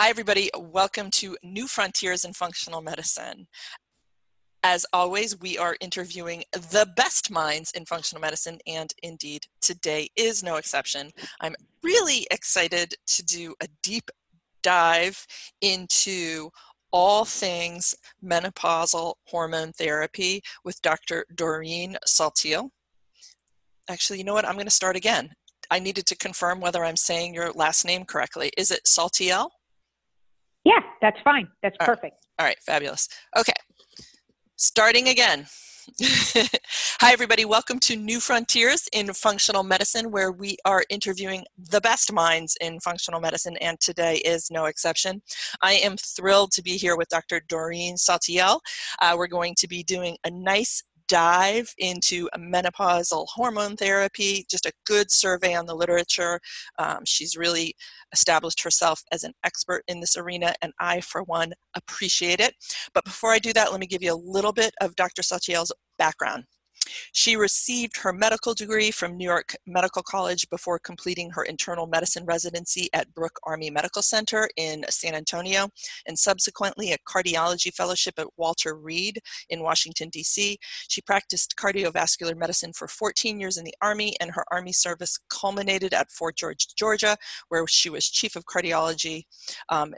Hi, everybody. Welcome to New Frontiers in Functional Medicine. As always, we are interviewing the best minds in functional medicine, and indeed, today is no exception. I'm really excited to do a deep dive into all things menopausal hormone therapy with Dr. Doreen Saltiel. Actually, you know what? I'm going to start again. I needed to confirm whether I'm saying your last name correctly. Is it Saltiel? Yeah, that's fine. That's All perfect. All right, fabulous. Okay, starting again. Hi, everybody. Welcome to New Frontiers in Functional Medicine, where we are interviewing the best minds in functional medicine, and today is no exception. I am thrilled to be here with Dr. Doreen Saltiel. Uh, we're going to be doing a nice dive into menopausal hormone therapy, just a good survey on the literature. Um, she's really established herself as an expert in this arena, and I, for one, appreciate it. But before I do that, let me give you a little bit of Dr. Saltiel's background. She received her medical degree from New York Medical College before completing her internal medicine residency at Brooke Army Medical Center in San Antonio, and subsequently a cardiology fellowship at Walter Reed in Washington, D.C. She practiced cardiovascular medicine for 14 years in the Army, and her Army service culminated at Fort Gordon, Georgia, where she was chief of cardiology um,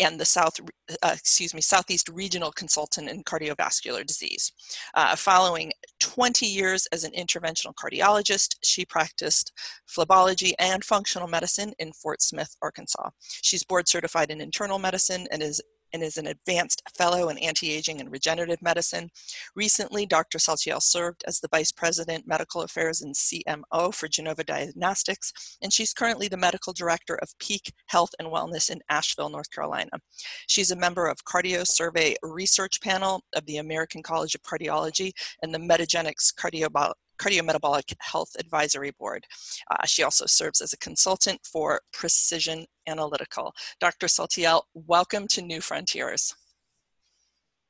and the South, uh, excuse me, Southeast Regional Consultant in Cardiovascular Disease. Uh, following 20 years as an interventional cardiologist, she practiced phlebology and functional medicine in Fort Smith, Arkansas. She's board certified in internal medicine and is and is an advanced fellow in anti-aging and regenerative medicine. Recently, Dr. Saltiel served as the Vice President Medical Affairs and CMO for Genova Diagnostics, and she's currently the Medical Director of Peak Health and Wellness in Asheville, North Carolina. She's a member of Cardio Survey Research Panel of the American College of Cardiology and the Metagenics Cardio Cardiometabolic Health Advisory Board. Uh, she also serves as a consultant for Precision Analytical. Dr. Saltiel, welcome to New Frontiers.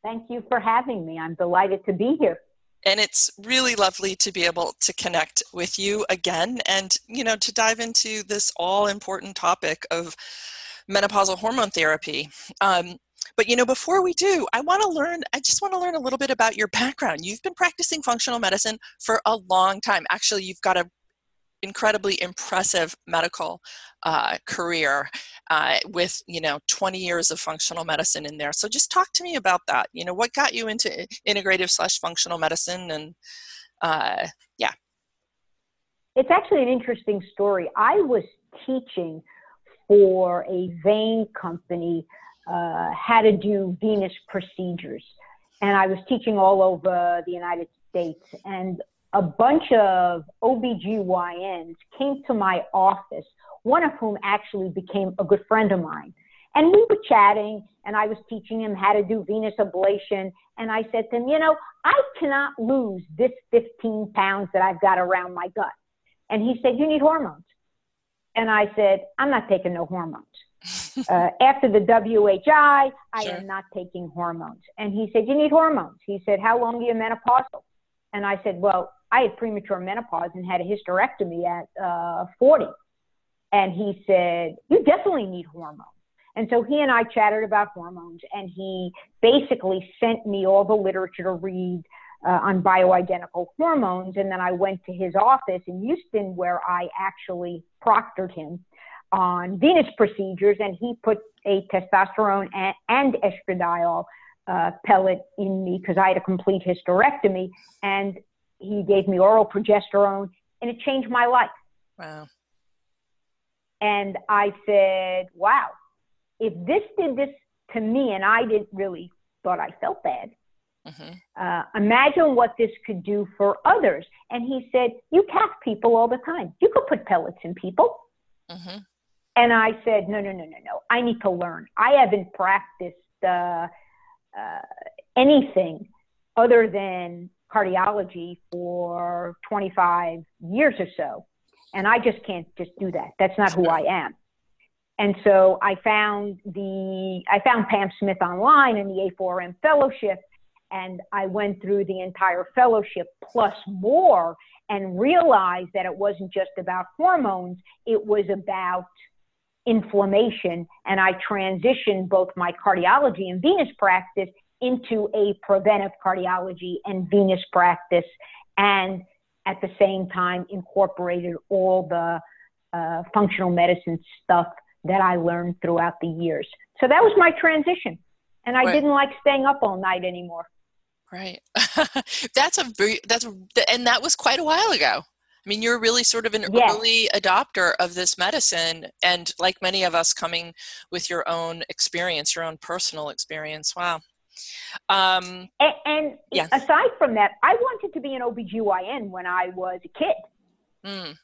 Thank you for having me. I'm delighted to be here. And it's really lovely to be able to connect with you again and, you know, to dive into this all important topic of menopausal hormone therapy. Um, but you know, before we do, I want to learn, I just want to learn a little bit about your background. You've been practicing functional medicine for a long time. Actually, you've got a incredibly impressive medical uh, career uh, with you know 20 years of functional medicine in there so just talk to me about that you know what got you into integrative slash functional medicine and uh, yeah it's actually an interesting story i was teaching for a vein company uh, how to do venous procedures. And I was teaching all over the United States. And a bunch of OBGYNs came to my office, one of whom actually became a good friend of mine. And we were chatting, and I was teaching him how to do venous ablation. And I said to him, You know, I cannot lose this 15 pounds that I've got around my gut. And he said, You need hormones. And I said, I'm not taking no hormones uh, after the WHI, I sure. am not taking hormones. And he said, You need hormones. He said, How long are you menopausal? And I said, Well, I had premature menopause and had a hysterectomy at uh, 40. And he said, You definitely need hormones. And so he and I chatted about hormones, and he basically sent me all the literature to read uh, on bioidentical hormones. And then I went to his office in Houston, where I actually proctored him on venous procedures, and he put a testosterone and, and estradiol uh, pellet in me because I had a complete hysterectomy, and he gave me oral progesterone, and it changed my life. Wow. And I said, wow, if this did this to me, and I didn't really thought I felt bad. Mm-hmm. Uh, imagine what this could do for others. And he said, You cast people all the time. You could put pellets in people. Mm-hmm. And I said, no, no, no, no, no. I need to learn. I haven't practiced uh, uh, anything other than cardiology for 25 years or so. And I just can't just do that. That's not who I am. And so I found the I found Pam Smith online in the A4M fellowship and I went through the entire fellowship plus more and realized that it wasn't just about hormones, it was about inflammation, and I transitioned both my cardiology and venous practice into a preventive cardiology and venous practice, and at the same time incorporated all the uh, functional medicine stuff that I learned throughout the years. So that was my transition. And I right. didn't like staying up all night anymore. Right. that's a that's, and that was quite a while ago. I mean, you're really sort of an yes. early adopter of this medicine, and like many of us, coming with your own experience, your own personal experience. Wow. Um, and, and yeah. aside from that, I wanted to be an OBGYN when I was a kid. Mm.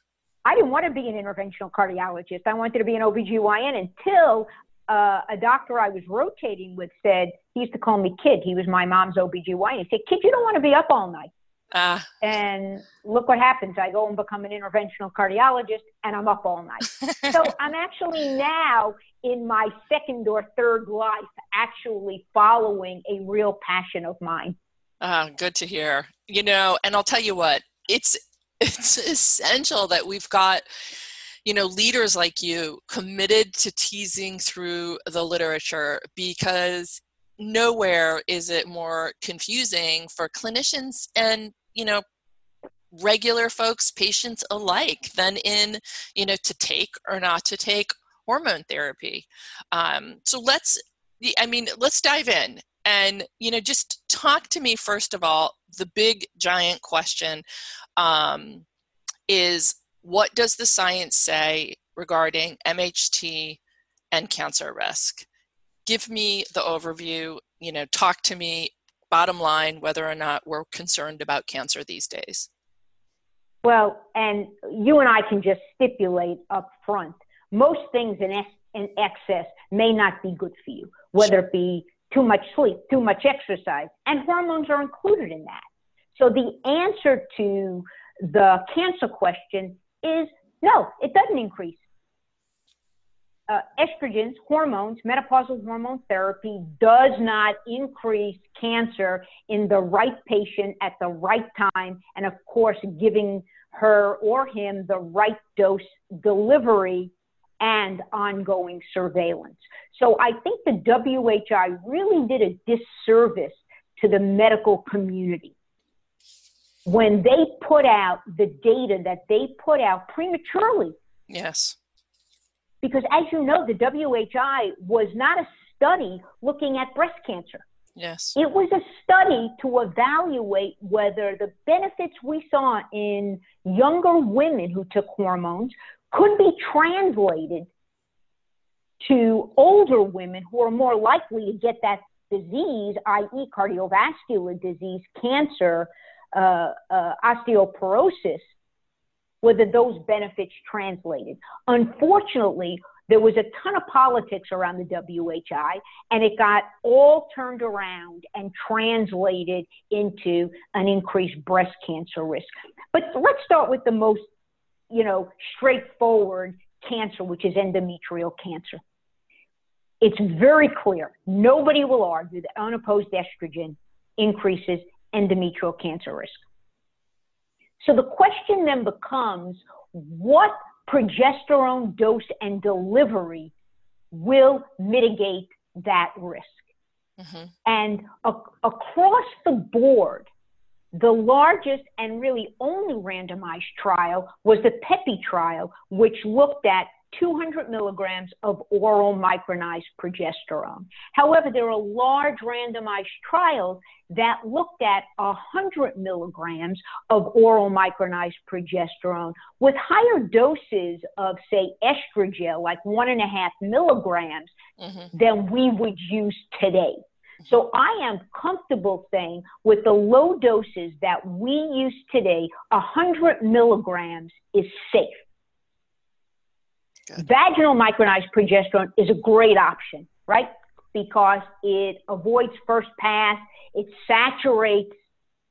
I didn't want to be an interventional cardiologist. I wanted to be an OBGYN until uh, a doctor I was rotating with said, he used to call me kid. He was my mom's OBGYN. He said, kid, you don't want to be up all night. Uh, and look what happens. I go and become an interventional cardiologist and I'm up all night. so I'm actually now in my second or third life actually following a real passion of mine. Uh, good to hear. You know, and I'll tell you what, it's it's essential that we've got you know leaders like you committed to teasing through the literature because nowhere is it more confusing for clinicians and you know regular folks patients alike than in you know to take or not to take hormone therapy. Um, so let's i mean let's dive in and you know just talk to me first of all the big giant question um, is what does the science say regarding mht and cancer risk? Give me the overview you know talk to me bottom line whether or not we're concerned about cancer these days. Well and you and i can just stipulate up front most things in, in excess may not be good for you whether it be too much sleep too much exercise and hormones are included in that. So the answer to the cancer question is no it doesn't increase uh, estrogens, hormones, menopausal hormone therapy does not increase cancer in the right patient at the right time, and of course, giving her or him the right dose delivery and ongoing surveillance. So I think the WHI really did a disservice to the medical community when they put out the data that they put out prematurely. Yes because as you know, the WHI was not a study looking at breast cancer. Yes. It was a study to evaluate whether the benefits we saw in younger women who took hormones could be translated to older women who are more likely to get that disease, i.e., cardiovascular disease, cancer, uh, uh, osteoporosis, whether those benefits translated. Unfortunately, there was a ton of politics around the WHI, and it got all turned around and translated into an increased breast cancer risk. But let's start with the most, you know, straightforward cancer, which is endometrial cancer. It's very clear. Nobody will argue that unopposed estrogen increases endometrial cancer risk. So the question then becomes what progesterone dose and delivery will mitigate that risk? Mm-hmm. And a- across the board, the largest and really only randomized trial was the PEPI trial, which looked at 200 milligrams of oral micronized progesterone. However, there are large randomized trials that looked at 100 milligrams of oral micronized progesterone with higher doses of, say, estrogel, like one and a half milligrams, mm-hmm. than we would use today. So I am comfortable saying with the low doses that we use today, 100 milligrams is safe. Good. Vaginal micronized progesterone is a great option, right? Because it avoids first pass, it saturates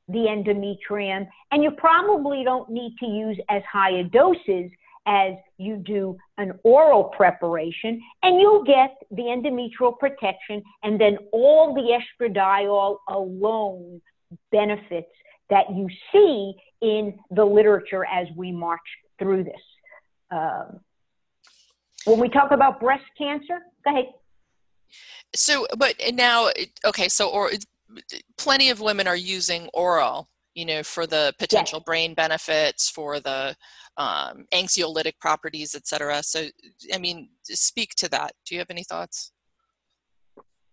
the endometrium, and you probably don't need to use as high a doses as you do an oral preparation, and you'll get the endometrial protection and then all the estradiol alone benefits that you see in the literature as we march through this. Um, When we talk about breast cancer, go ahead. So, but now, okay, so or plenty of women are using oral, you know, for the potential yes. brain benefits, for the um, anxiolytic properties, etc. So, I mean, speak to that. Do you have any thoughts?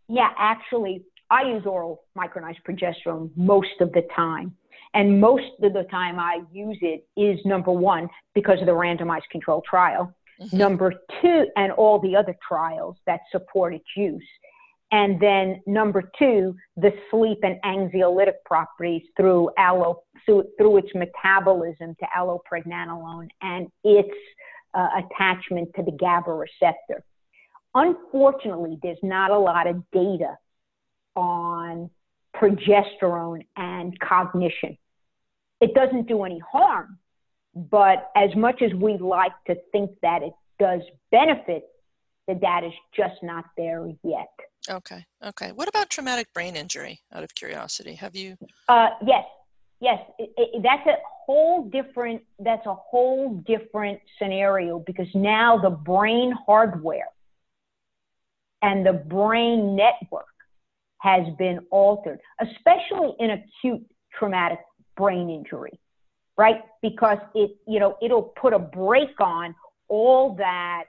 Yeah, actually, I use oral micronized progesterone most of the time. And most of the time I use it is number one, because of the randomized control trial. Mm-hmm. Number two, and all the other trials that support its use. And then number two, the sleep and anxiolytic properties through allo, through, its metabolism to allopregnanolone and its uh, attachment to the GABA receptor. Unfortunately, there's not a lot of data on progesterone and cognition. It doesn't do any harm, but as much as we like to think that it does benefit, the data is just not there yet. Okay. Okay. What about traumatic brain injury? Out of curiosity, have you? Uh, yes. Yes. It, it, that's a whole different. That's a whole different scenario because now the brain hardware and the brain network has been altered, especially in acute traumatic brain injury, right? Because it, you know, it'll put a brake on all that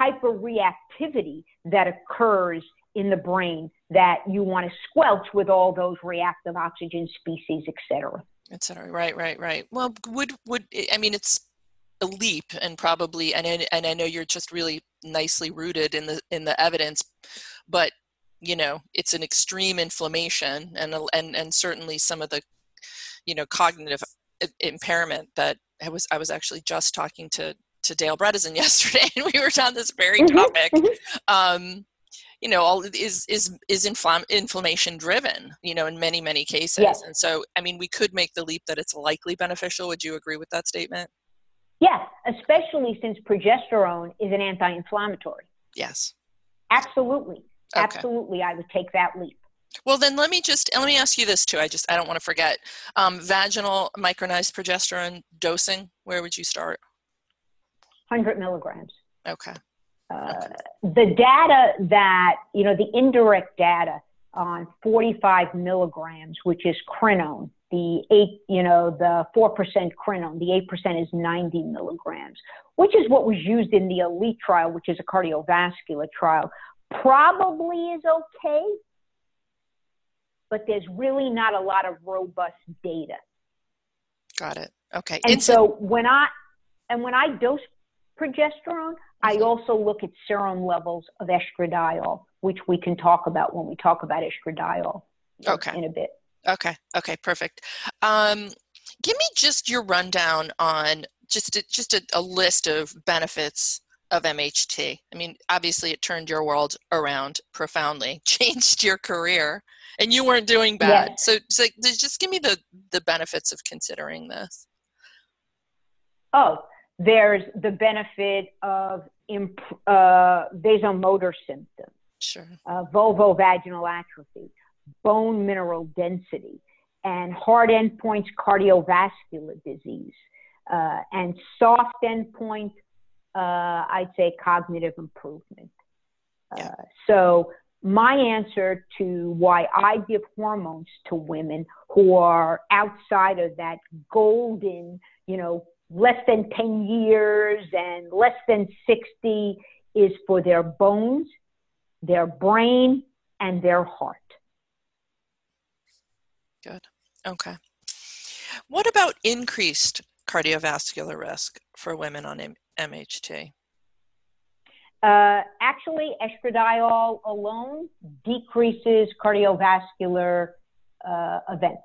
hyperreactivity that occurs in the brain that you want to squelch with all those reactive oxygen species, et cetera. Et cetera. Right, right, right. Well, would would I mean it's a leap and probably and and I know you're just really nicely rooted in the in the evidence, but you know it's an extreme inflammation and and and certainly some of the you know cognitive impairment that I was I was actually just talking to to Dale Bredesen yesterday and we were on this very mm-hmm, topic. Mm-hmm. Um, you know all is is is inflam- inflammation driven you know in many many cases yes. and so i mean we could make the leap that it's likely beneficial would you agree with that statement yes especially since progesterone is an anti-inflammatory yes absolutely okay. absolutely i would take that leap well then let me just let me ask you this too i just i don't want to forget um, vaginal micronized progesterone dosing where would you start? 100 milligrams. Okay. Uh, the data that, you know, the indirect data on 45 milligrams, which is crinone, the eight, you know, the 4% crinone, the 8% is 90 milligrams, which is what was used in the elite trial, which is a cardiovascular trial, probably is okay, but there's really not a lot of robust data. Got it. Okay. And so when I, and when I dose progesterone, I mm-hmm. also look at serum levels of estradiol, which we can talk about when we talk about estradiol okay. in a bit. Okay. Okay. Perfect. Um, give me just your rundown on just a, just a, a, list of benefits of MHT. I mean, obviously, it turned your world around profoundly, changed your career, and you weren't doing bad. So, so, just give me the the benefits of considering this. Oh, there's the benefit of imp- uh, vasomotor symptoms, sure. uh, vulvovaginal atrophy, bone mineral density, and hard endpoints cardiovascular disease, uh, and soft endpoint, uh, I'd say cognitive improvement. Yeah. Uh, so my answer to why I give hormones to women who are outside of that golden, you know, less than 10 years and less than 60 is for their bones, their brain, and their heart. Good. Okay. What about increased cardiovascular risk for women on M- MHT? Uh, actually, estradiol alone decreases cardiovascular uh, events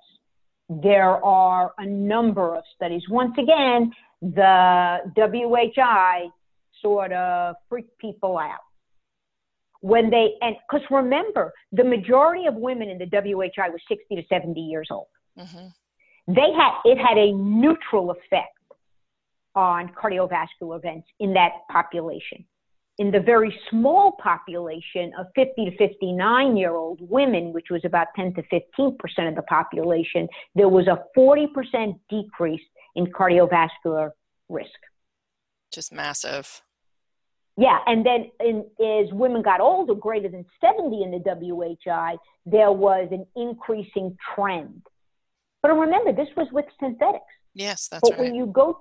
there are a number of studies. Once again, the WHI sort of freaked people out when they and because remember the majority of women in the WHI was 60 to 70 years old. Mm-hmm. They had it had a neutral effect on cardiovascular events in that population in the very small population of 50 to 59 year old women, which was about 10 to 15 percent of the population, there was a 40 percent decrease in cardiovascular risk. Just massive. Yeah, and then in, as women got older, greater than 70 in the WHI, there was an increasing trend. But remember, this was with synthetics. Yes, that's but right. But when you go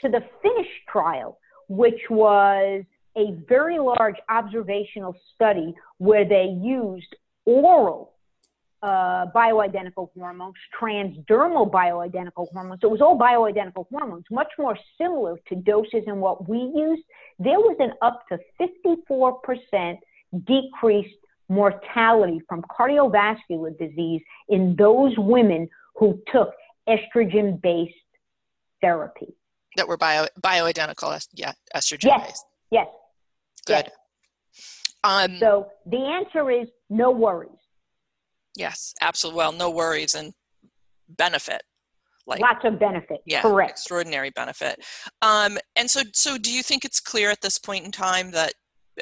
to the Finnish trial, which was a very large observational study where they used oral uh, bioidentical hormones, transdermal bioidentical hormones. So it was all bioidentical hormones, much more similar to doses in what we used. There was an up to 54% decreased mortality from cardiovascular disease in those women who took estrogen based therapy. That were bio, bioidentical, yeah, estrogen yes, based. Yes. Good. Yes. Um, so the answer is no worries. Yes, absolutely. Well, no worries and benefit. Like lots of benefit. Yeah, correct. Extraordinary benefit. Um, and so, so do you think it's clear at this point in time that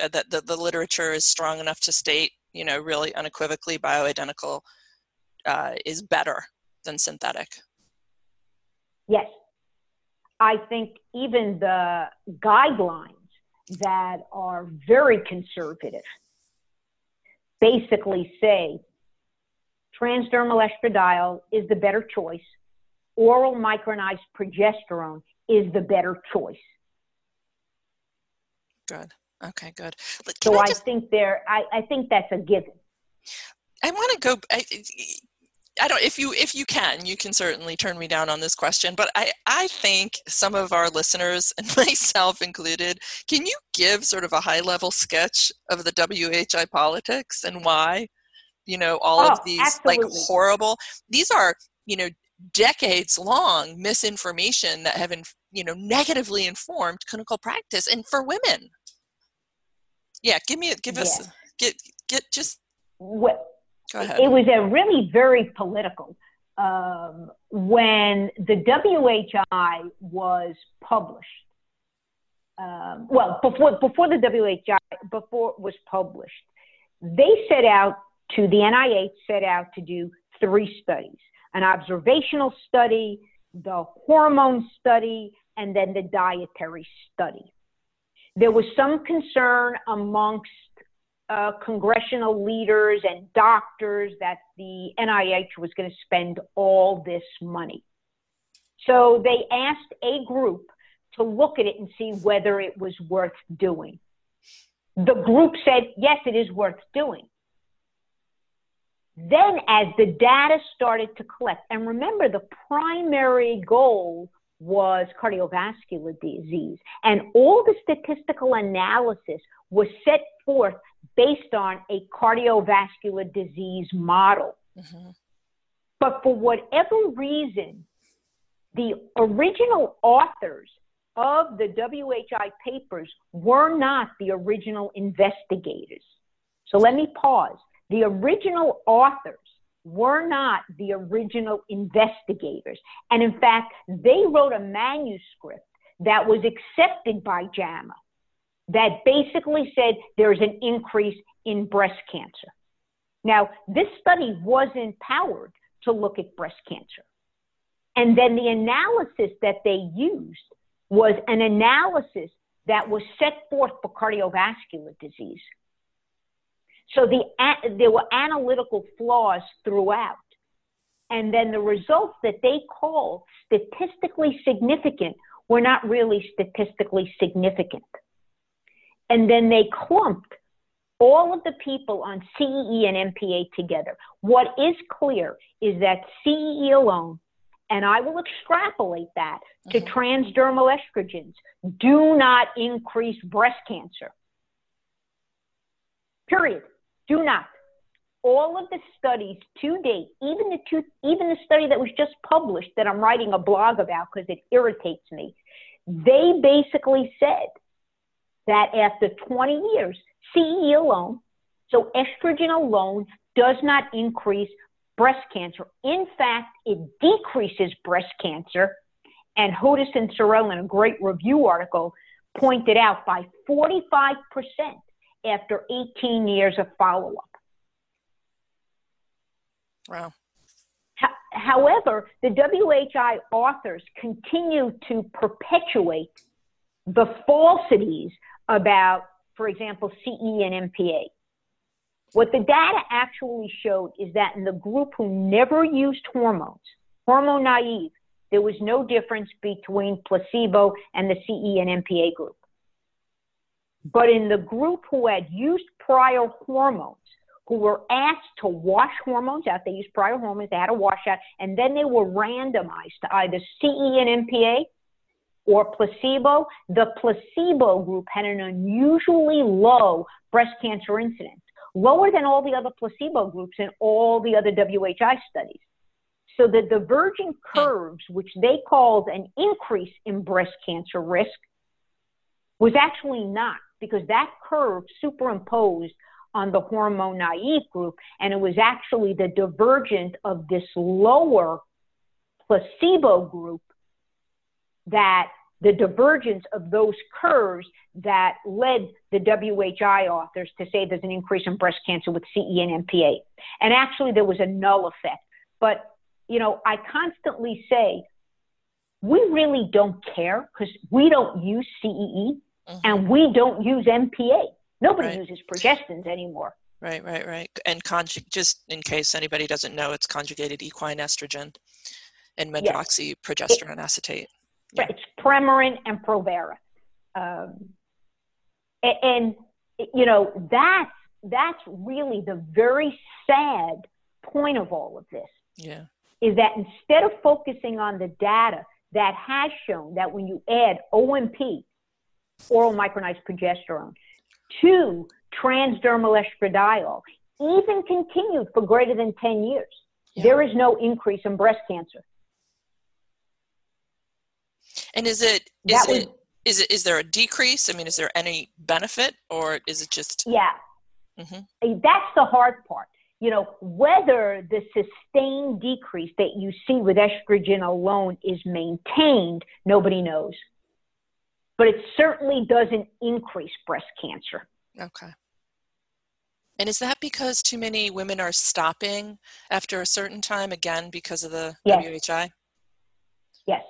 uh, that the, the literature is strong enough to state, you know, really unequivocally, bioidentical uh, is better than synthetic? Yes, I think even the guidelines that are very conservative basically say transdermal estradiol is the better choice. Oral micronized progesterone is the better choice. Good. Okay, good. so I, just, I, think there, I, I think that's a given. I want to go. I, I don't. If you if you can, you can certainly turn me down on this question. But I I think some of our listeners and myself included, can you give sort of a high level sketch of the WHI politics and why? you know all oh, of these absolutely. like horrible these are you know decades long misinformation that have you know negatively informed clinical practice and for women yeah give me give us yeah. get get just what go ahead it was a really very political um, when the whi was published um, well before before the whi before it was published they set out to the NIH set out to do three studies an observational study, the hormone study, and then the dietary study. There was some concern amongst uh, congressional leaders and doctors that the NIH was going to spend all this money. So they asked a group to look at it and see whether it was worth doing. The group said, yes, it is worth doing. Then, as the data started to collect, and remember, the primary goal was cardiovascular disease, and all the statistical analysis was set forth based on a cardiovascular disease model. Mm-hmm. But for whatever reason, the original authors of the WHI papers were not the original investigators. So let me pause. The original authors were not the original investigators. And in fact, they wrote a manuscript that was accepted by JAMA that basically said there's an increase in breast cancer. Now, this study wasn't powered to look at breast cancer. And then the analysis that they used was an analysis that was set forth for cardiovascular disease. So the, there were analytical flaws throughout. And then the results that they called statistically significant were not really statistically significant. And then they clumped all of the people on CEE and MPA together. What is clear is that CEE alone, and I will extrapolate that to mm-hmm. transdermal estrogens, do not increase breast cancer. Period. Do not. All of the studies to date, even the two, even the study that was just published that I'm writing a blog about because it irritates me, they basically said that after 20 years, CE alone, so estrogen alone does not increase breast cancer. In fact, it decreases breast cancer. And Hodis and Sarrel, in a great review article, pointed out by 45% after 18 years of follow up. Wow. However, the WHI authors continue to perpetuate the falsities about, for example, CE and MPA. What the data actually showed is that in the group who never used hormones, hormone naive, there was no difference between placebo and the CE and MPA group. But in the group who had used prior hormones, who were asked to wash hormones out, they used prior hormones, they had a washout, and then they were randomized to either CE and MPA or placebo. The placebo group had an unusually low breast cancer incidence, lower than all the other placebo groups in all the other WHI studies. So the diverging curves, which they called an increase in breast cancer risk, was actually not because that curve superimposed on the hormone naive group, and it was actually the divergent of this lower placebo group that the divergence of those curves that led the WHI authors to say there's an increase in breast cancer with CE and MPA. And actually, there was a null effect. But, you know, I constantly say, we really don't care because we don't use CEE mm-hmm. and we don't use MPA. Nobody right. uses progestins anymore. Right, right, right. And conjug- just in case anybody doesn't know, it's conjugated equine estrogen and medroxyprogesterone yes. acetate. Yeah. It's Premarin and Provera. Um, and, and, you know, that's, that's really the very sad point of all of this. Yeah. Is that instead of focusing on the data that has shown that when you add OMP, oral micronized progesterone, to transdermal estradiol, even continued for greater than 10 years, yeah. there is no increase in breast cancer. And is it is was, it is it is there a decrease? I mean, is there any benefit, or is it just? Yeah, mm-hmm. that's the hard part. You know, whether the sustained decrease that you see with estrogen alone is maintained, nobody knows but it certainly doesn't increase breast cancer. Okay. And is that because too many women are stopping after a certain time again because of the yes. WHI? Yes.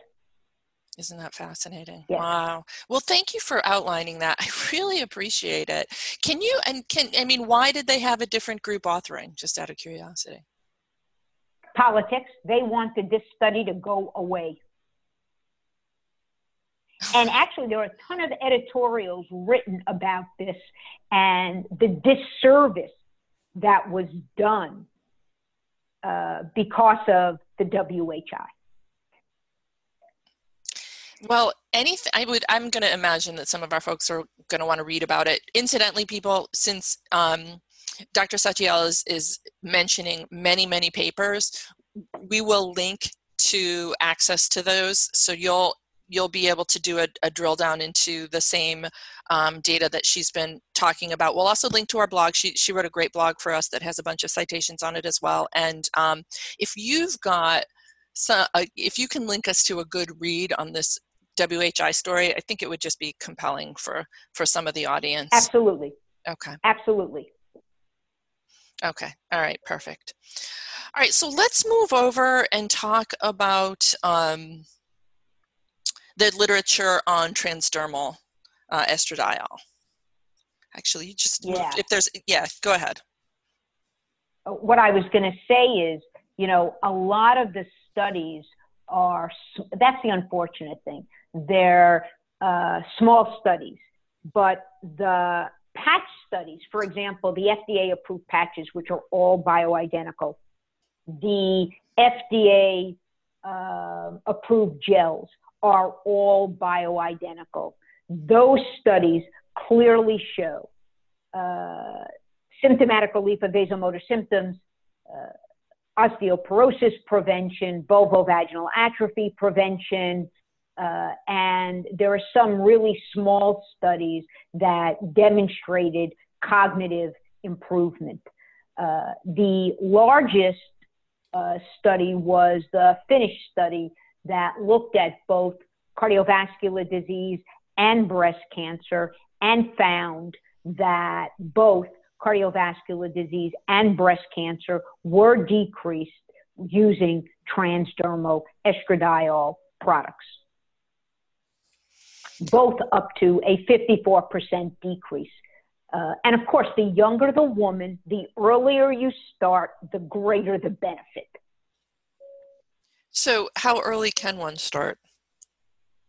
Isn't that fascinating? Yes. Wow. Well, thank you for outlining that. I really appreciate it. Can you and can I mean why did they have a different group authoring just out of curiosity? Politics. They wanted this study to go away. And actually, there are a ton of editorials written about this and the disservice that was done uh, because of the WHI. Well, anything I would I'm going to imagine that some of our folks are going to want to read about it. Incidentally, people, since um, Dr. Saltiel is, is mentioning many many papers, we will link to access to those, so you'll you'll be able to do a, a drill down into the same um, data that she's been talking about. We'll also link to our blog. She, she wrote a great blog for us that has a bunch of citations on it as well. And um, if you've got, some, uh, if you can link us to a good read on this WHI story, I think it would just be compelling for, for some of the audience. Absolutely. Okay. Absolutely. Okay. All right. Perfect. All right. So let's move over and talk about um, the literature on transdermal uh, estradiol. Actually, you just yeah. if there's yeah, go ahead. What I was going to say is, you know, a lot of the studies are that's the unfortunate thing. They're uh, small studies, but the patch studies, for example, the FDA approved patches, which are all bioidentical, the FDA uh, approved gels, are all bioidentical. Those studies clearly show uh, symptomatic relief of vasomotor symptoms, uh, osteoporosis prevention, vulvovaginal atrophy prevention, uh, and there are some really small studies that demonstrated cognitive improvement. Uh, the largest uh, study was the Finnish study that looked at both cardiovascular disease and breast cancer and found that both cardiovascular disease and breast cancer were decreased using transdermal estradiol products. both up to a 54% decrease. Uh, and of course, the younger the woman, the earlier you start, the greater the benefit. So, how early can one start?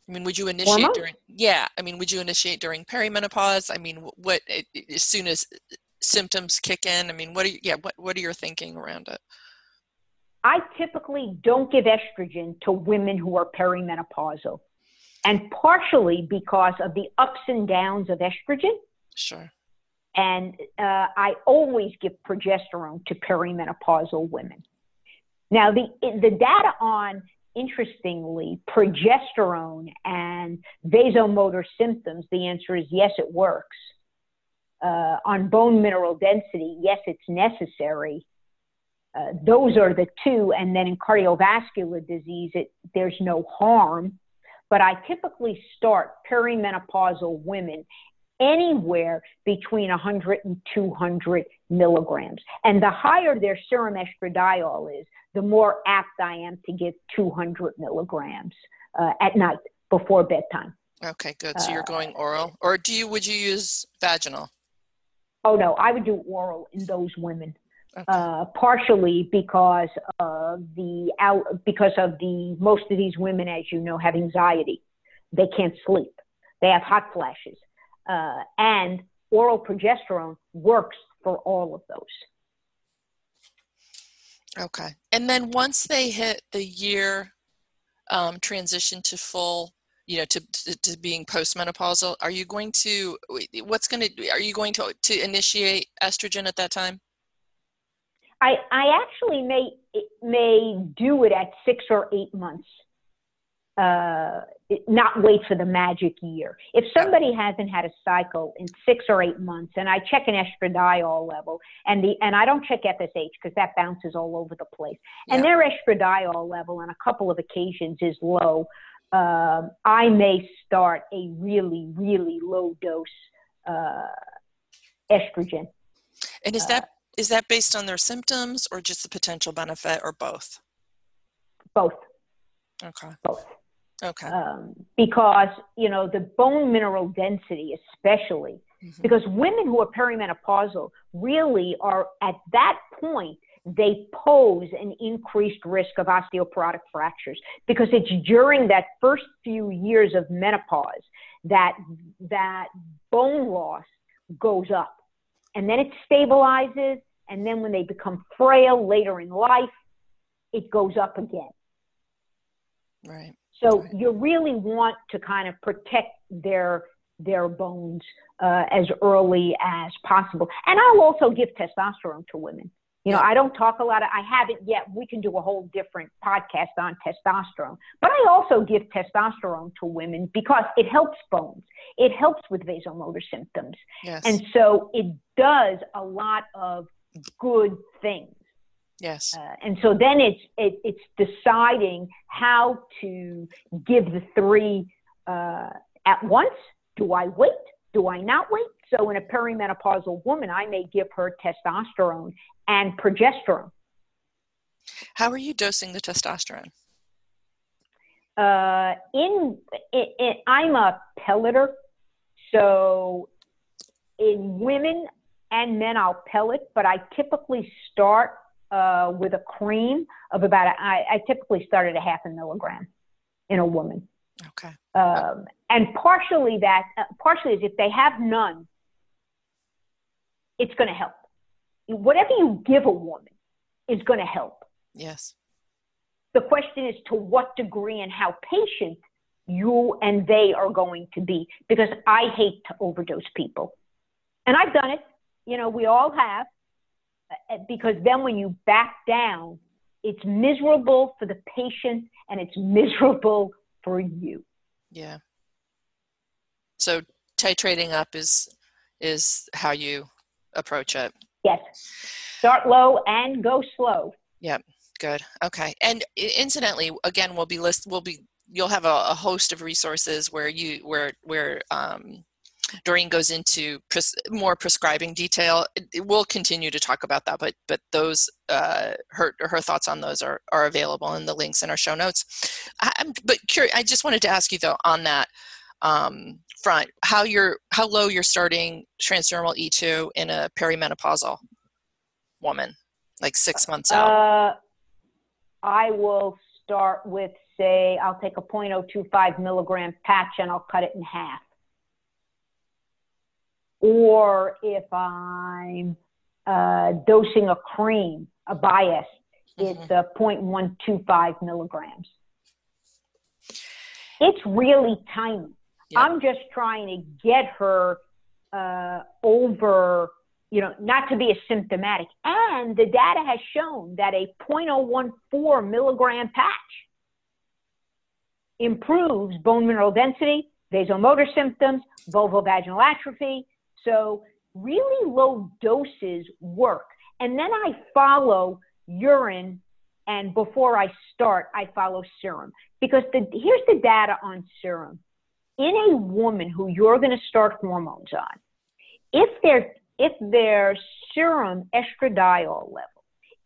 I mean, would you initiate during? Yeah, I mean, would you initiate during perimenopause? I mean, what as soon as symptoms kick in? I mean, what are you, yeah, what what are your thinking around it? I typically don't give estrogen to women who are perimenopausal, and partially because of the ups and downs of estrogen. Sure. And uh, I always give progesterone to perimenopausal women. Now, the the data on interestingly progesterone and vasomotor symptoms, the answer is yes, it works. Uh, on bone mineral density, yes, it's necessary. Uh, those are the two. And then in cardiovascular disease, it, there's no harm. But I typically start perimenopausal women anywhere between 100 and 200 milligrams. And the higher their serum estradiol is, the more apt I am to give 200 milligrams uh, at night before bedtime. Okay, good. So you're going oral, or do you would you use vaginal? Oh no, I would do oral in those women. Okay. Uh, partially because of the out, because of the most of these women, as you know, have anxiety. They can't sleep. They have hot flashes, uh, and oral progesterone works for all of those. Okay, and then once they hit the year um, transition to full you know to, to, to, being postmenopausal are you going to what's going to are you going to to initiate estrogen at that time i i actually may may do it at six or eight months uh not wait for the magic year if somebody hasn't had a cycle in six or eight months and i check an estradiol level and the and i don't check fsh because that bounces all over the place and their estradiol level on a couple of occasions is low uh, I may start a really, really low dose uh, estrogen. And is that uh, is that based on their symptoms or just the potential benefit or both? Both. Okay. Both. Okay. Um, because you know the bone mineral density, especially mm-hmm. because women who are perimenopausal really are at that point they pose an increased risk of osteoporotic fractures because it's during that first few years of menopause that that bone loss goes up and then it stabilizes and then when they become frail later in life it goes up again right so you really want to kind of protect their their bones uh, as early as possible and i'll also give testosterone to women you know, I don't talk a lot. Of, I haven't yet. We can do a whole different podcast on testosterone. But I also give testosterone to women because it helps bones. It helps with vasomotor symptoms. Yes. And so it does a lot of good things. Yes. Uh, and so then it's it, it's deciding how to give the three uh, at once. Do I wait? Do I not wait? So in a perimenopausal woman, I may give her testosterone and progesterone. How are you dosing the testosterone? Uh, in, in, in, I'm a pelleter, so in women and men I'll pellet, but I typically start uh, with a cream of about. A, I, I typically start at a half a milligram in a woman. Okay. Um, and partially that, uh, partially is if they have none, it's going to help whatever you give a woman is going to help. Yes. The question is to what degree and how patient you and they are going to be because I hate to overdose people. And I've done it. You know, we all have. Uh, because then when you back down, it's miserable for the patient and it's miserable for you. Yeah. So titrating up is is how you approach it. Yes. Start low and go slow. Yep. Good. Okay. And incidentally, again, we'll be list. We'll be. You'll have a, a host of resources where you where where um, Doreen goes into pres- more prescribing detail. We'll continue to talk about that, but but those uh, her her thoughts on those are are available in the links in our show notes. I, but curious. I just wanted to ask you though on that. um, front, how you're how low you're starting transdermal E2 in a perimenopausal woman, like six months out. Uh, I will start with say I'll take a 0.025 milligram patch and I'll cut it in half. Or if I'm uh, dosing a cream, a Biest, mm-hmm. it's a 0.125 milligrams. It's really tiny. Yep. I'm just trying to get her uh, over, you know, not to be asymptomatic. And the data has shown that a 0.014 milligram patch improves bone mineral density, vasomotor symptoms, vulvovaginal atrophy. So really low doses work. And then I follow urine and before I start, I follow serum. Because the, here's the data on serum. In a woman who you're going to start hormones on, if their, if their serum estradiol level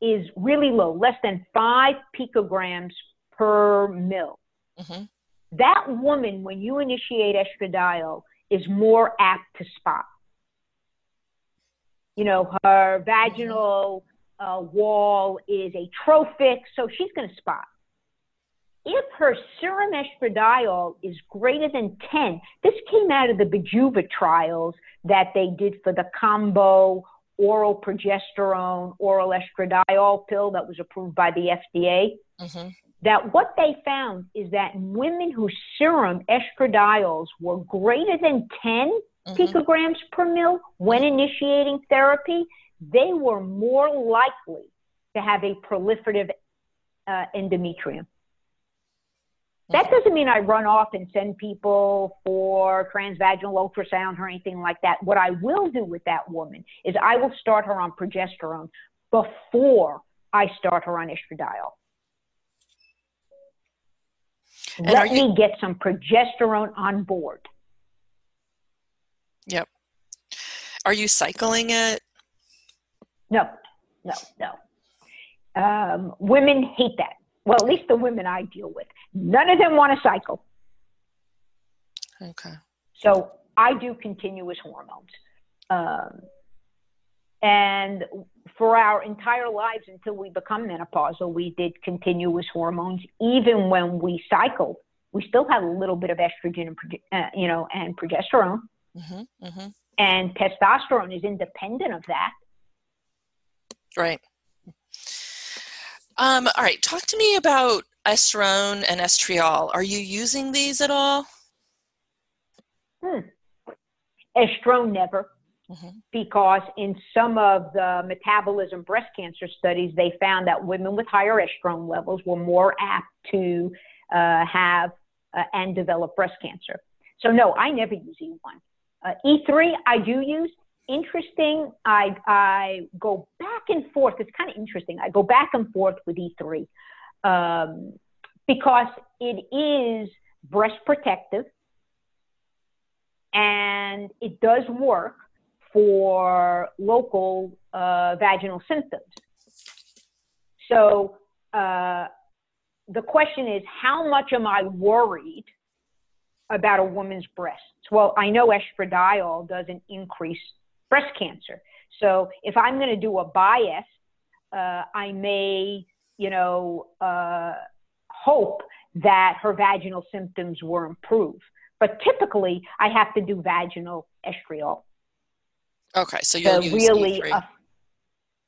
is really low, less than five picograms per mil, mm-hmm. that woman, when you initiate estradiol, is more apt to spot. You know, her vaginal uh, wall is atrophic, so she's going to spot. If her serum estradiol is greater than 10, this came out of the Bijuva trials that they did for the combo oral progesterone, oral estradiol pill that was approved by the FDA. Mm-hmm. That what they found is that women whose serum estradiols were greater than 10 mm-hmm. picograms per mil when initiating therapy, they were more likely to have a proliferative uh, endometrium. That doesn't mean I run off and send people for transvaginal ultrasound or anything like that. What I will do with that woman is I will start her on progesterone before I start her on estradiol. And Let you, me get some progesterone on board. Yep. Are you cycling it no, no, no. Um, women hate that. Well, at least the women I deal with. None of them want to cycle. Okay. So I do continuous hormones. Um, and for our entire lives until we become menopausal, we did continuous hormones. Even when we cycled, we still had a little bit of estrogen and, uh, you know, and progesterone. Mm-hmm, mm-hmm. And testosterone is independent of that. Right. Um, all right. Talk to me about estrone and estriol. Are you using these at all? Hmm. Estrone never. Mm-hmm. Because in some of the metabolism breast cancer studies, they found that women with higher estrone levels were more apt to uh, have uh, and develop breast cancer. So, no, I never use E1. Uh, E3, I do use interesting. I, I go back and forth. It's kind of interesting. I go back and forth with E3 um, because it is breast protective and it does work for local uh, vaginal symptoms. So uh, the question is, how much am I worried about a woman's breasts? Well, I know estradiol doesn't increase breast cancer. So if I'm going to do a Biest, uh, I may, you know, uh, hope that her vaginal symptoms will improve. But typically, I have to do vaginal estriol. Okay, so you'll use really, uh,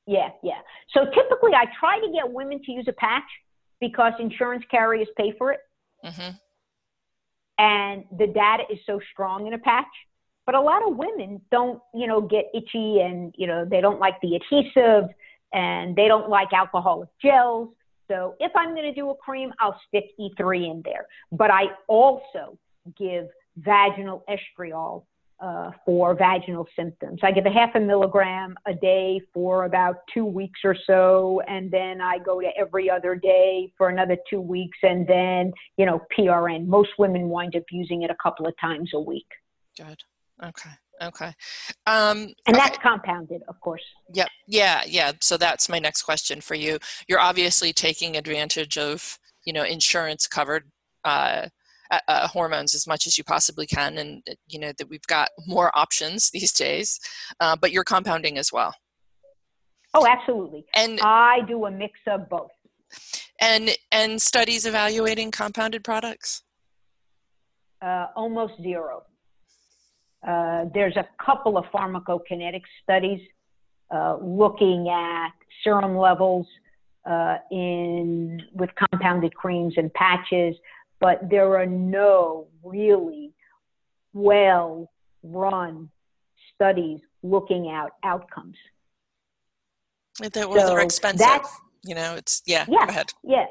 yeah, yeah. So typically, I try to get women to use a patch because insurance carriers pay for it, mm-hmm. And the data is so strong in a patch but a lot of women don't, you know, get itchy and, you know, they don't like the adhesive and they don't like alcoholic gels. So if I'm going to do a cream, I'll stick E3 in there. But I also give vaginal estriol uh, for vaginal symptoms. I give a half a milligram a day for about two weeks or so, and then I go to every other day for another two weeks, and then, you know, PRN. Most women wind up using it a couple of times a week. Good. Okay. Okay. Um, and that's okay. compounded, of course. Yep. Yeah. Yeah. So that's my next question for you. You're obviously taking advantage of, you know, insurance covered uh, uh, uh, hormones as much as you possibly can, and uh, you know that we've got more options these days. Uh, but you're compounding as well. Oh, absolutely. And I do a mix of both. And and studies evaluating compounded products. Uh, almost zero. Uh, there's a couple of pharmacokinetic studies uh, looking at serum levels uh, in with compounded creams and patches, but there are no really well run studies looking at outcomes. That was so they're expensive. You know, it's yeah. Yeah. Go ahead. Yeah.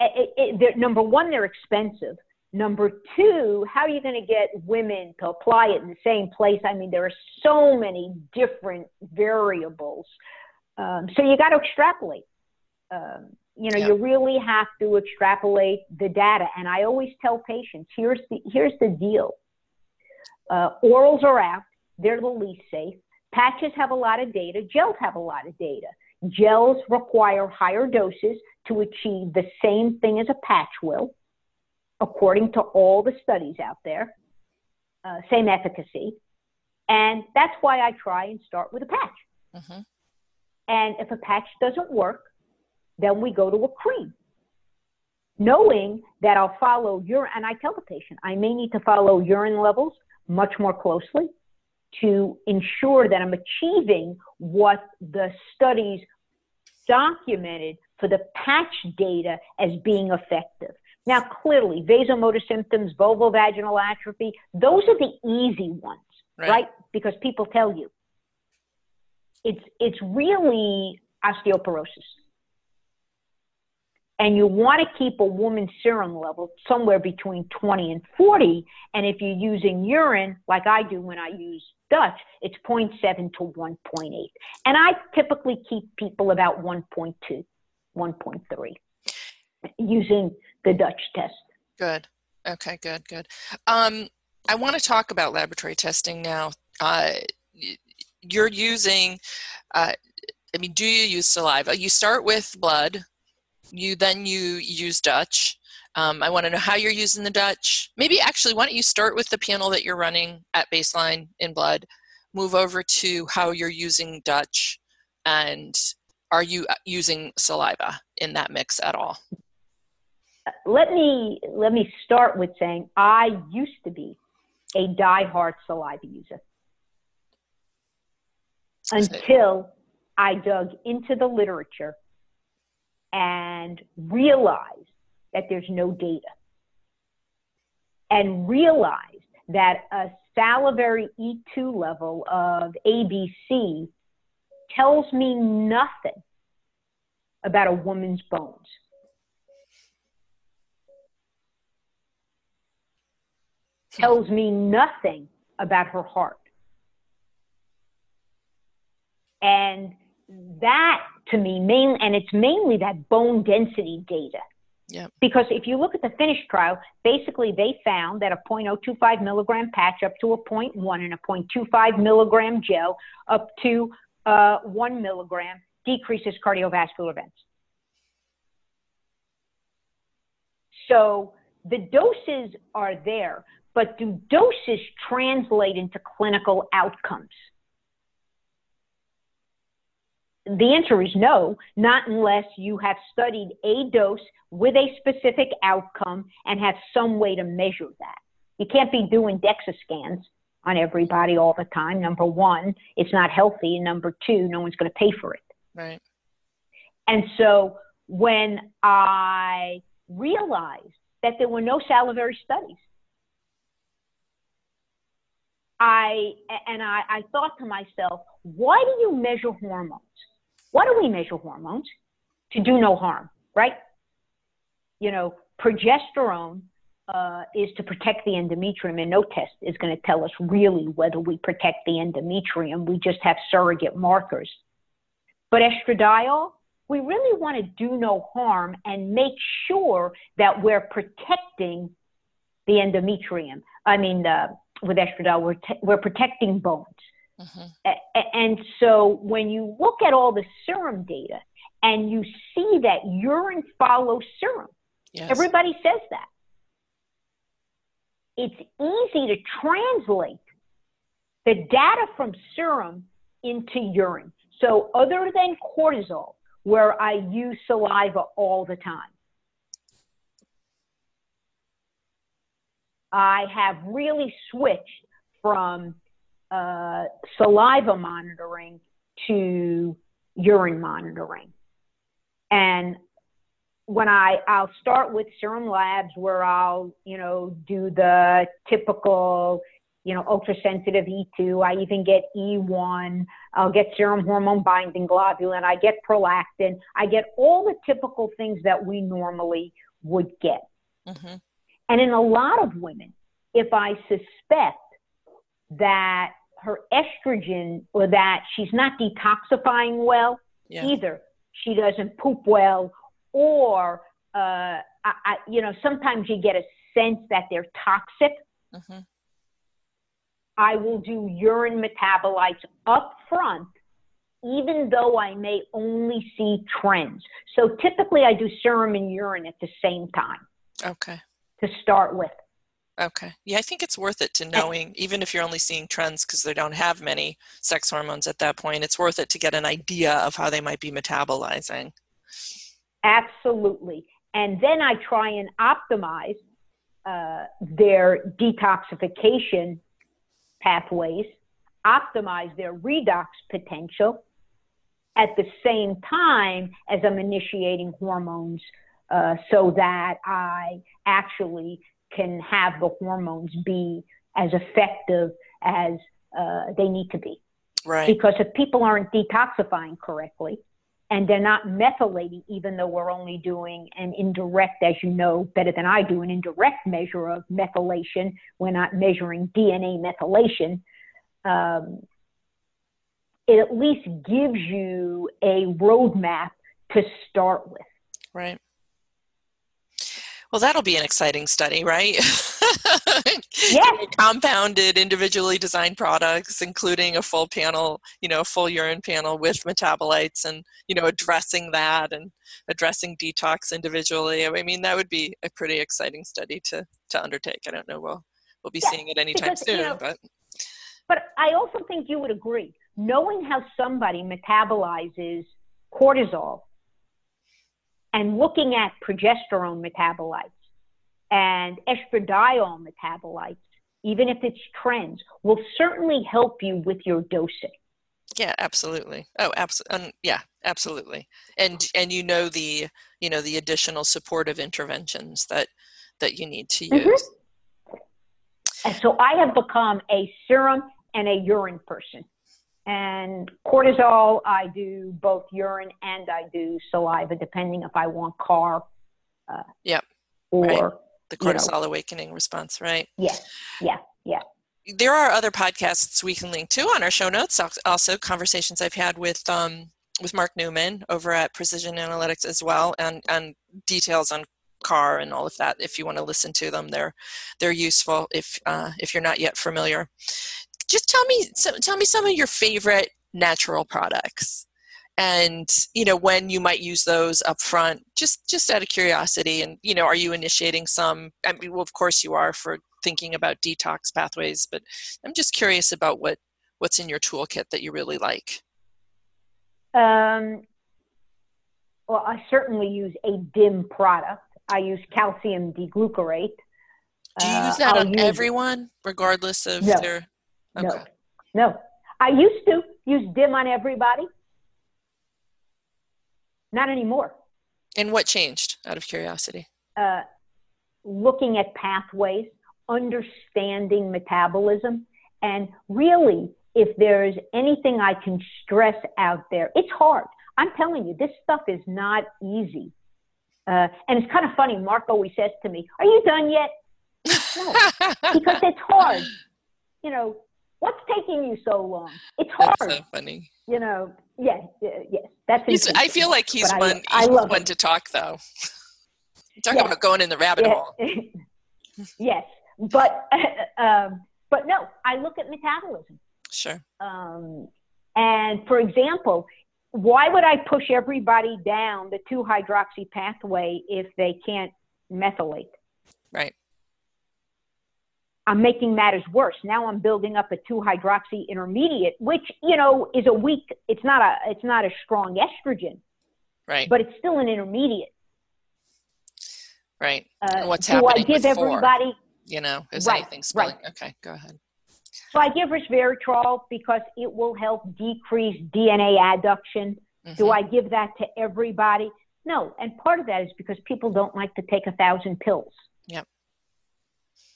It, it, number one, they're expensive. Number two, how are you going to get women to apply it in the same place? I mean, there are so many different variables. Um, so you got to extrapolate. Um, you know, yep. you really have to extrapolate the data. And I always tell patients, here's the here's the deal. Uh, orals are out; they're the least safe. Patches have a lot of data. Gels have a lot of data. Gels require higher doses to achieve the same thing as a patch will, according to all the studies out there, uh, same efficacy. And that's why I try and start with a patch. Mm-hmm. And if a patch doesn't work, then we go to a cream. Knowing that I'll follow urine, and I tell the patient I may need to follow urine levels much more closely to ensure that I'm achieving what the studies documented for the patch data as being effective. Now, clearly, vasomotor symptoms, vulvovaginal atrophy, those are the easy ones, right? right? Because people tell you. It's, it's really osteoporosis and you want to keep a woman's serum level somewhere between 20 and 40. And if you're using urine, like I do when I use Dutch, it's 0.7 to 1.8. And I typically keep people about 1.2, 1.3 using the Dutch test. Good. Okay, good, good. Um, I want to talk about laboratory testing now. Uh, you're using, uh, I mean, do you use saliva? You start with blood, you then you use Dutch. Um, I want to know how you're using the Dutch. Maybe actually, why don't you start with the panel that you're running at baseline in blood, move over to how you're using Dutch, and are you uh, using saliva in that mix at all? Let me let me start with saying I used to be a die-hard saliva user until I dug into the literature and realize that there's no data and realize that a salivary E2 level of ABC tells me nothing about a woman's bones. Tells me nothing about her heart. And that to me main and it's mainly that bone density data yeah. Because if you look at the Finnish trial, basically they found that a 0.025 milligram patch up to a 0.1 and a 0.25 milligram gel up to uh, 1 milligram decreases cardiovascular events. So the doses are there, but do doses translate into clinical outcomes? The answer is no, not unless you have studied a dose with a specific outcome and have some way to measure that. You can't be doing DEXA scans on everybody all the time. Number one, it's not healthy. And number two, no one's going to pay for it. Right. And so when I realized that there were no salivary studies, I and I, I thought to myself, why do you measure hormones? Why do we measure hormones? To do no harm, right? You know, progesterone uh, is to protect the endometrium, and no test is going to tell us really whether we protect the endometrium. We just have surrogate markers. But estradiol, we really want to do no harm and make sure that we're protecting the endometrium. I mean, uh, with estradiol, we're, te- we're protecting bones. Mm-hmm. And so when you look at all the serum data and you see that urine follows serum, yes. everybody says that. it's easy to translate the data from serum into urine. So, other than cortisol, where I use saliva all the time, I have really switched from uh, saliva monitoring to urine monitoring. And when I I'll start with serum labs where I'll you know do the typical you know ultra sensitive E2. I even get E1. I'll get serum hormone binding globulin. I get prolactin. I get all the typical things that we normally would get. Mm-hmm. And in a lot of women, if I suspect that her estrogen or that she's not detoxifying well, yeah. either she doesn't poop well or uh, I, I, you know sometimes you get a sense that they're toxic. Mm-hmm. I will do urine metabolites up front, even though I may only see trends. So typically, I do serum and urine at the same time. Okay. To start with. Okay. Yeah, I think it's worth it to knowing, even if you're only seeing trends because they don't have many sex hormones at that point, it's worth it to get an idea of how they might be metabolizing. Absolutely. And then I try and optimize uh, their detoxification pathways, optimize their redox potential at the same time as I'm initiating hormones uh, so that I actually can have the hormones be as effective as uh, they need to be. Right. Because if people aren't detoxifying correctly and they're not methylating, even though we're only doing an indirect, as you know better than I do, an indirect measure of methylation, we're not measuring DNA methylation. Um, it at least gives you a roadmap to start with. Right. Well, that'll be an exciting study, right? yeah. Compounded, individually designed products, including a full panel, you know, a full urine panel with metabolites and, you know, addressing that and addressing detox individually. I mean, that would be a pretty exciting study to, to undertake. I don't know, we'll, we'll be yeah, seeing it anytime because, soon, you know, but. But I also think you would agree, knowing how somebody metabolizes cortisol and looking at progesterone metabolites and estradiol metabolites, even if it's trends, will certainly help you with your dosing. Yeah, absolutely. Oh, absolutely. Um, yeah, absolutely. And and you know the you know the additional supportive interventions that that you need to mm-hmm. use. Mm-hmm. And so I have become a serum and a urine person. And cortisol, I do both urine and I do saliva, depending if I want CAR. Uh, yep. Or right. the cortisol you know, awakening response, right? Yeah, yeah, yeah. There are other podcasts we can link to on our show notes. Also, conversations I've had with um, with Mark Newman over at Precision Analytics as well, and and details on CAR and all of that if you want to listen to them they're they're useful if uh, if you're not yet familiar just tell me so, tell me some of your favorite natural products. And you know when you might use those up front just just out of curiosity. And you know are you initiating some? I mean well of course you are for thinking about detox pathways but i'm just curious about what what's in your toolkit that you really like. Um, well i certainly use a DIM product. I use calcium D-glucarate do you use that uh, on everyone regardless of no. their Okay. No, no. I used to use DIM on everybody. Not anymore. And what changed out of curiosity? Uh, looking at pathways, understanding metabolism, and really, if there's anything I can stress out there, it's hard. I'm telling you, this stuff is not easy. Uh, and it's kind of funny. Mark always says to me, Are you done yet? No, because it's hard. You know, what's taking you so long? It's hard. That's so funny. You know, yes, yes. That's. I feel like he's one. I, I love one to talk though. Talk yes. about going in the rabbit yes. hole. yes, but um, but no, I look at metabolism. Sure. Um, and for example, why would I push everybody down the two hydroxy pathway if they can't methylate? I'm making matters worse. Now I'm building up a 2-hydroxy intermediate, which you know is a weak. It's not a. It's not a strong estrogen, right? But it's still an intermediate. Right. Uh, what's happening? Do I give everybody? Four, you know, is right, anything spilling? Right. Okay, go ahead. So I give resveratrol because it will help decrease DNA adduction. Mm-hmm. Do I give that to everybody? No. And part of that is because people don't like to take a thousand pills.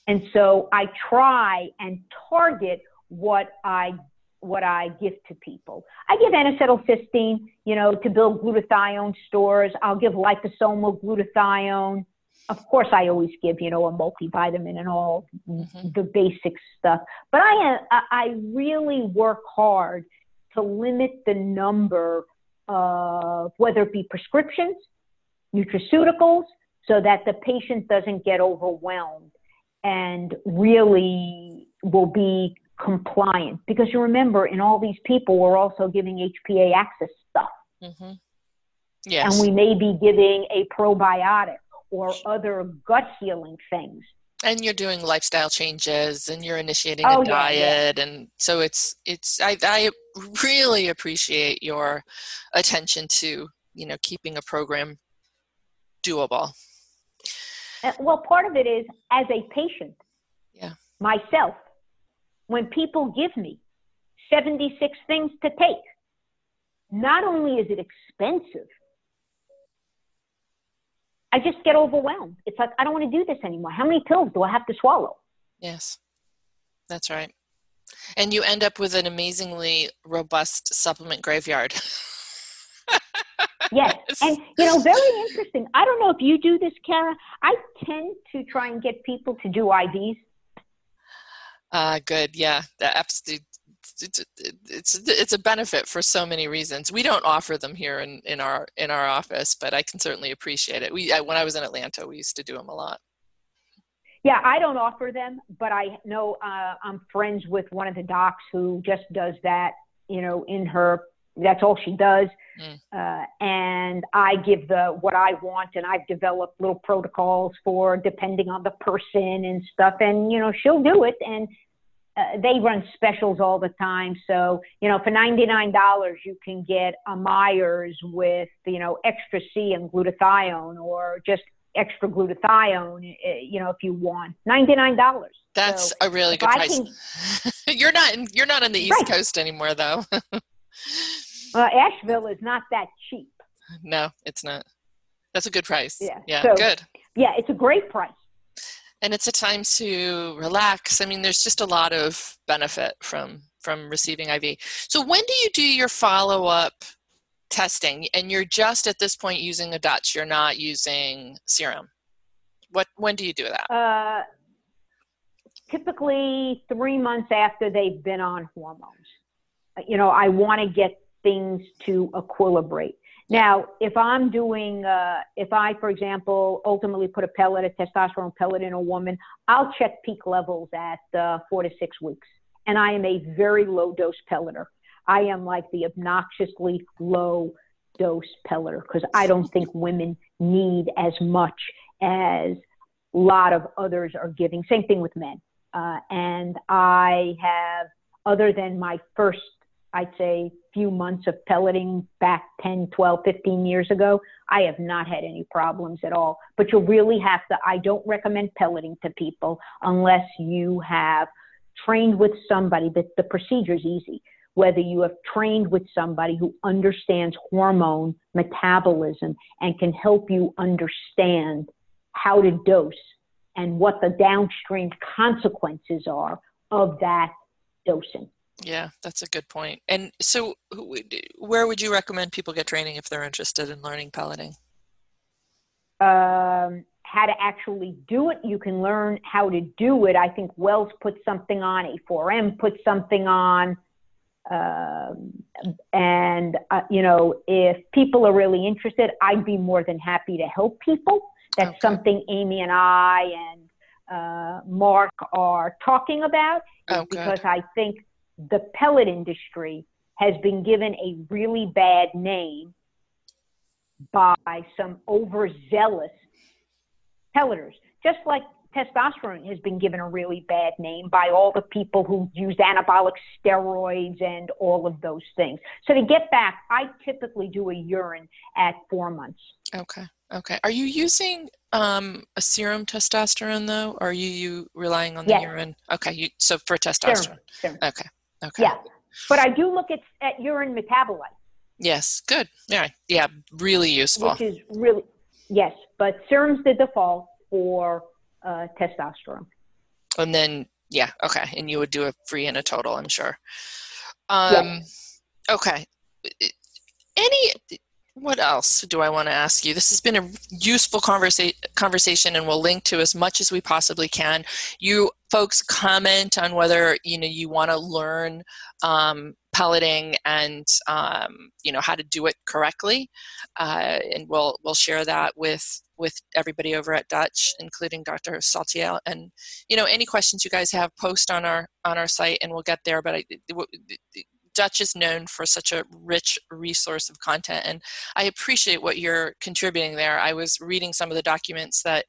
And so I try and target what I what I give to people. I give N-acetylcysteine, you know, to build glutathione stores. I'll give liposomal glutathione. Of course, I always give, you know, a multivitamin and all mm-hmm. the basic stuff. But I, I really work hard to limit the number of whether it be prescriptions, nutraceuticals, so that the patient doesn't get overwhelmed and really will be compliant. Because you remember, in all these people, we're also giving HPA axis stuff. Mm-hmm. Yes. And we may be giving a probiotic or other gut healing things. And you're doing lifestyle changes and you're initiating oh, a diet. Yeah, yeah. And so it's, it's, I, I really appreciate your attention to, you know, keeping a program doable. Well, part of it is as a patient, yeah, myself, when people give me 76 things to take, not only is it expensive, I just get overwhelmed. It's like, I don't want to do this anymore. How many pills do I have to swallow? Yes, that's right. And you end up with an amazingly robust supplement graveyard. yes. And, you know, very interesting. I don't know if you do this, Kara. I tend to try and get people to do IVs. Uh, good. Yeah. The. It's, it's it's a benefit for so many reasons. We don't offer them here in, in our in our office, but I can certainly appreciate it. We when I was in Atlanta, we used to do them a lot. Yeah, I don't offer them, but I know uh, I'm friends with one of the docs who just does that. You know, in her that's all she does. Mm. Uh, and I give the what I want, and I've developed little protocols for depending on the person and stuff. And you know, she'll do it, and uh, they run specials all the time. So you know, for ninety nine dollars, you can get a Myers with you know extra C and glutathione, or just extra glutathione. Eh, you know, if you want ninety nine dollars. That's so a really good price. Can, you're not in, you're not on the East right. Coast anymore, though. Uh, Asheville is not that cheap. No, it's not. That's a good price. Yeah. Yeah. So, good. Yeah, it's a great price. And it's a time to relax. I mean, there's just a lot of benefit from from receiving IV. So when do you do your follow up testing? And you're just at this point using a Dutch. You're not using serum. What when do you do that? Uh, typically three months after they've been on hormones. You know, I want to get things to equilibrate. Now, if I'm doing, uh, if I, for example, ultimately put a pellet, a testosterone pellet in a woman, I'll check peak levels at uh, four to six weeks. And I am a very low dose pelleter. I am like the obnoxiously low dose pelleter because I don't think women need as much as a lot of others are giving. Same thing with men. Uh, and I have, other than my first I'd say, few months of pelleting back 10, 12, 15 years ago, I have not had any problems at all. But you really have to, I don't recommend pelleting to people unless you have trained with somebody that the procedure is easy. Whether you have trained with somebody who understands hormone metabolism and can help you understand how to dose and what the downstream consequences are of that dosing. Yeah, that's a good point. And so, where would you recommend people get training if they're interested in learning pelleting? Um, how to actually do it. You can learn how to do it. I think Wells put something on, A4M put something on. Um, and, uh, you know, if people are really interested, I'd be more than happy to help people. That's okay. something Amy and I and uh, Mark are talking about oh, because I think the pellet industry has been given a really bad name by some overzealous pelleters. Just like testosterone has been given a really bad name by all the people who use anabolic steroids and all of those things. So to get back, I typically do a urine at four months. Okay. Okay. Are you using um, a serum testosterone though, or are you, you relying on the yes. urine? Okay. You, so for testosterone. Serum. Serum. Okay. Okay. Yeah. But I do look at, at urine metabolite. Yes. Good. Yeah. Yeah. Really useful. Which is really, yes. But serum's the default for uh, testosterone. And then, yeah. Okay. And you would do a free and a total, I'm sure. Um, yes. Okay. Any what else do I want to ask you? This has been a useful conversa- conversation, and we'll link to as much as we possibly can. You folks comment on whether you know you want to learn um, pelleting and um, you know how to do it correctly, uh, and we'll we'll share that with with everybody over at Dutch, including Dr. Saltiel. And you know any questions you guys have, post on our on our site, and we'll get there. But I, Dutch is known for such a rich resource of content, and I appreciate what you're contributing there. I was reading some of the documents that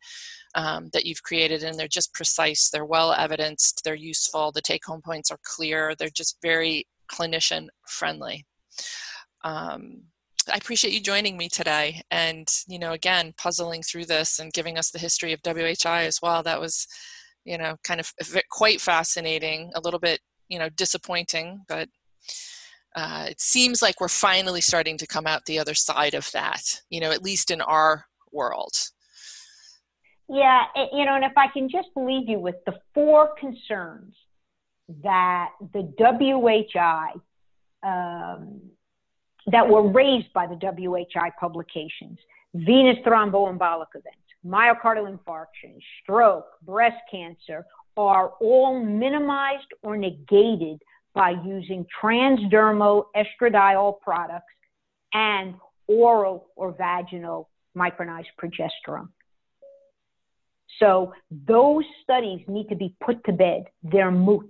um, that you've created, and they're just precise. They're well evidenced. They're useful. The take-home points are clear. They're just very clinician friendly. Um, I appreciate you joining me today, and you know, again, puzzling through this and giving us the history of WHI as well. That was, you know, kind of quite fascinating. A little bit, you know, disappointing, but uh, it seems like we're finally starting to come out the other side of that, you know, at least in our world. Yeah, you know, and if I can just leave you with the four concerns that the WHI, um, that were raised by the WHI publications venous thromboembolic events, myocardial infarction, stroke, breast cancer are all minimized or negated by using transdermal estradiol products and oral or vaginal micronized progesterone. So those studies need to be put to bed. They're moot.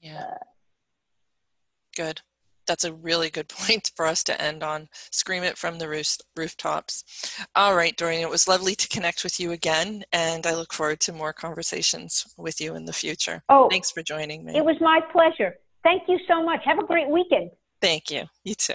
Yeah. Uh, good. That's a really good point for us to end on. Scream it from the roof, rooftops. All right, Doreen, it was lovely to connect with you again, and I look forward to more conversations with you in the future. Oh, thanks for joining me. It was my pleasure. Thank you so much. Have a great weekend. Thank you. You too.